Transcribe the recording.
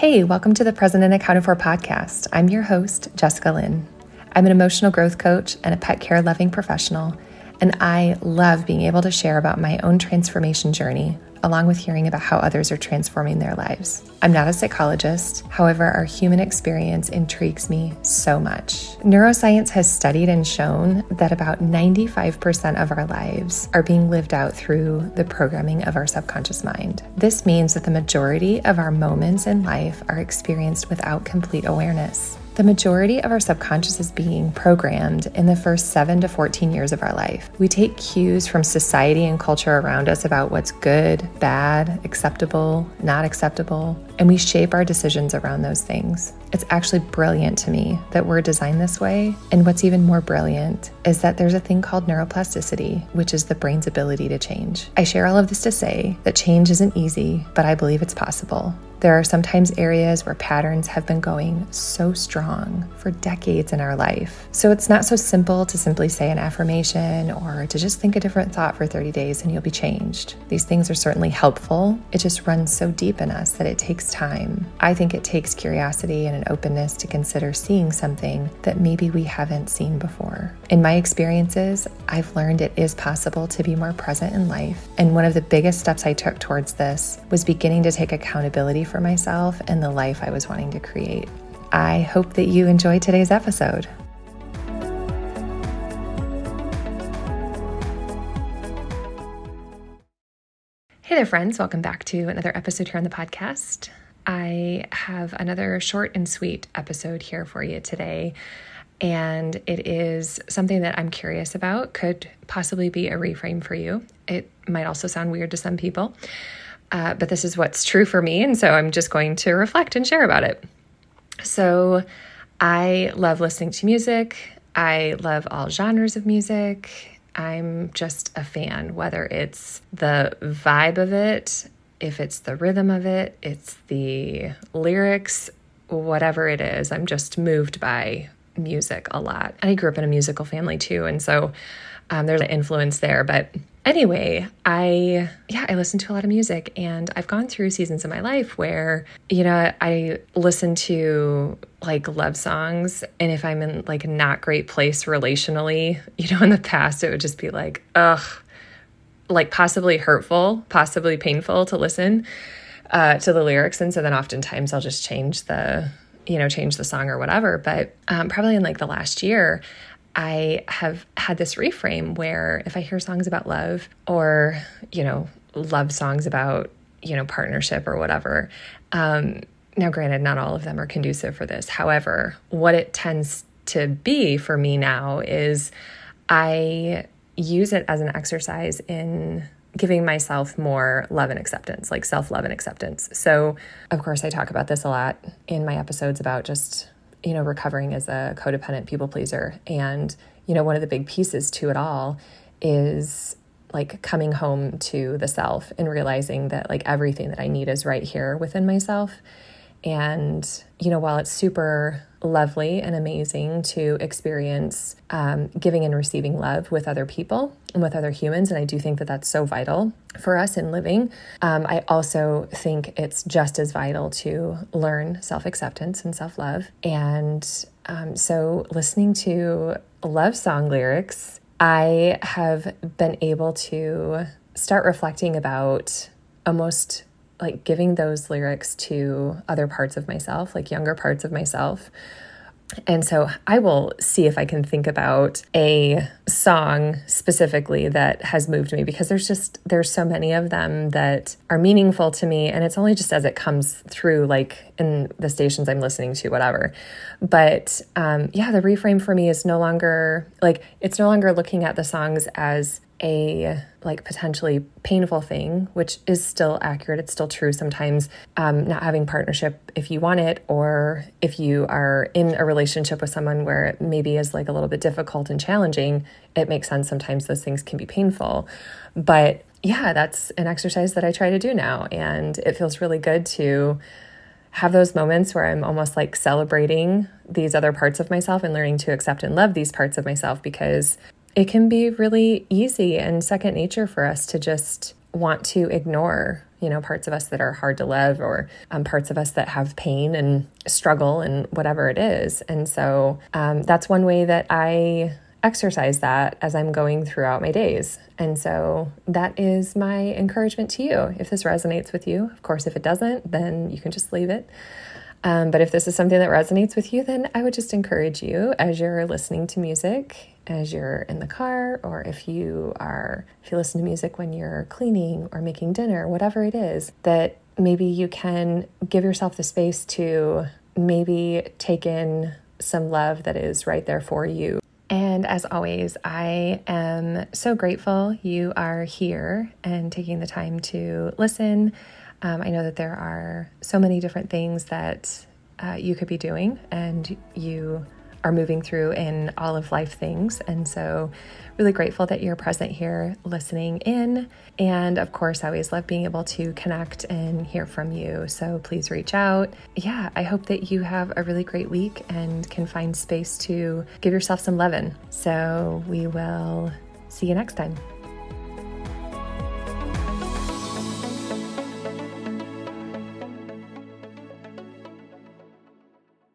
Hey, welcome to the Present and Accounted For podcast. I'm your host, Jessica Lyn. I'm an emotional growth coach and a pet care loving professional, and I love being able to share about my own transformation journey along with hearing about how others are transforming their lives. I'm not a psychologist, however, our human experience intrigues me so much. Neuroscience has studied and shown that about 95% of our lives are being lived out through the programming of our subconscious mind. This means that the majority of our moments in life are experienced without complete awareness. The majority of our subconscious is being programmed in the first 7 to 14 years of our life. We take cues from society and culture around us about what's good, bad, acceptable, not acceptable, and we shape our decisions around those things. It's actually brilliant to me that we're designed this way. And what's even more brilliant is that there's a thing called neuroplasticity, which is the brain's ability to change. I share all of this to say that change isn't easy, but I believe it's possible. There are sometimes areas where patterns have been going so strong for decades in our life. So it's not so simple to simply say an affirmation or to just think a different thought for 30 days and you'll be changed. These things are certainly helpful. It just runs so deep in us that it takes time. I think it takes curiosity and an openness to consider seeing something that maybe we haven't seen before. In my experiences, I've learned it is possible to be more present in life. And one of the biggest steps I took towards this was beginning to take accountability for myself and the life I was wanting to create. I hope that you enjoy today's episode. Hey there, friends. Welcome back to another episode here on the podcast. I have another short and sweet episode here for you today. And it is something that I'm curious about, could possibly be a reframe for you. It might also sound weird to some people. Uh, but this is what's true for me. And so I'm just going to reflect and share about it. So I love listening to music. I love all genres of music. I'm just a fan, whether it's the vibe of it, if it's the rhythm of it, it's the lyrics, whatever it is. I'm just moved by music a lot. And I grew up in a musical family too. And so um, there's an influence there. But anyway, I, yeah, I listen to a lot of music and I've gone through seasons in my life where, you know, I listen to like love songs. And if I'm in like not great place relationally, you know, in the past, it would just be like, ugh, like possibly hurtful, possibly painful to listen uh, to the lyrics. And so then oftentimes I'll just change the, you know, change the song or whatever. But um, probably in like the last year, I have had this reframe where if I hear songs about love or, you know, love songs about, you know, partnership or whatever, um, now granted, not all of them are conducive for this. However, what it tends to be for me now is I use it as an exercise in giving myself more love and acceptance, like self love and acceptance. So, of course, I talk about this a lot in my episodes about just you know, recovering as a codependent people pleaser. And, you know, one of the big pieces to it all is like coming home to the self and realizing that like everything that I need is right here within myself. And, you know, while it's super lovely and amazing to experience um, giving and receiving love with other people and with other humans. And I do think that that's so vital for us in living. Um, I also think it's just as vital to learn self acceptance and self love. And um, so listening to love song lyrics, I have been able to start reflecting about almost like giving those lyrics to other parts of myself, like younger parts of myself. And so I will see if I can think about a song specifically that has moved me because there's just there's so many of them that are meaningful to me and it's only just as it comes through like in the stations I'm listening to whatever. But um yeah, the reframe for me is no longer like it's no longer looking at the songs as a like potentially painful thing, which is still accurate. It's still true sometimes. Um, not having partnership if you want it, or if you are in a relationship with someone where it maybe is like a little bit difficult and challenging, it makes sense. Sometimes those things can be painful. But yeah, that's an exercise that I try to do now. And it feels really good to have those moments where I'm almost like celebrating these other parts of myself and learning to accept and love these parts of myself because it can be really easy and second nature for us to just want to ignore you know, parts of us that are hard to love or um, parts of us that have pain and struggle and whatever it is. And so um, that's one way that I exercise that as I'm going throughout my days. And so that is my encouragement to you. If this resonates with you, of course, if it doesn't, then you can just leave it. Um, but if this is something that resonates with you, then I would just encourage you as you're listening to music, as you're in the car, or if you are, if you listen to music when you're cleaning or making dinner, whatever it is, that maybe you can give yourself the space to maybe take in some love that is right there for you. And as always, I am so grateful you are here and taking the time to listen. Um, I know that there are so many different things that uh, you could be doing, and you are moving through in all of life things. And so, really grateful that you're present here listening in. And of course, I always love being able to connect and hear from you. So, please reach out. Yeah, I hope that you have a really great week and can find space to give yourself some loving. So, we will see you next time.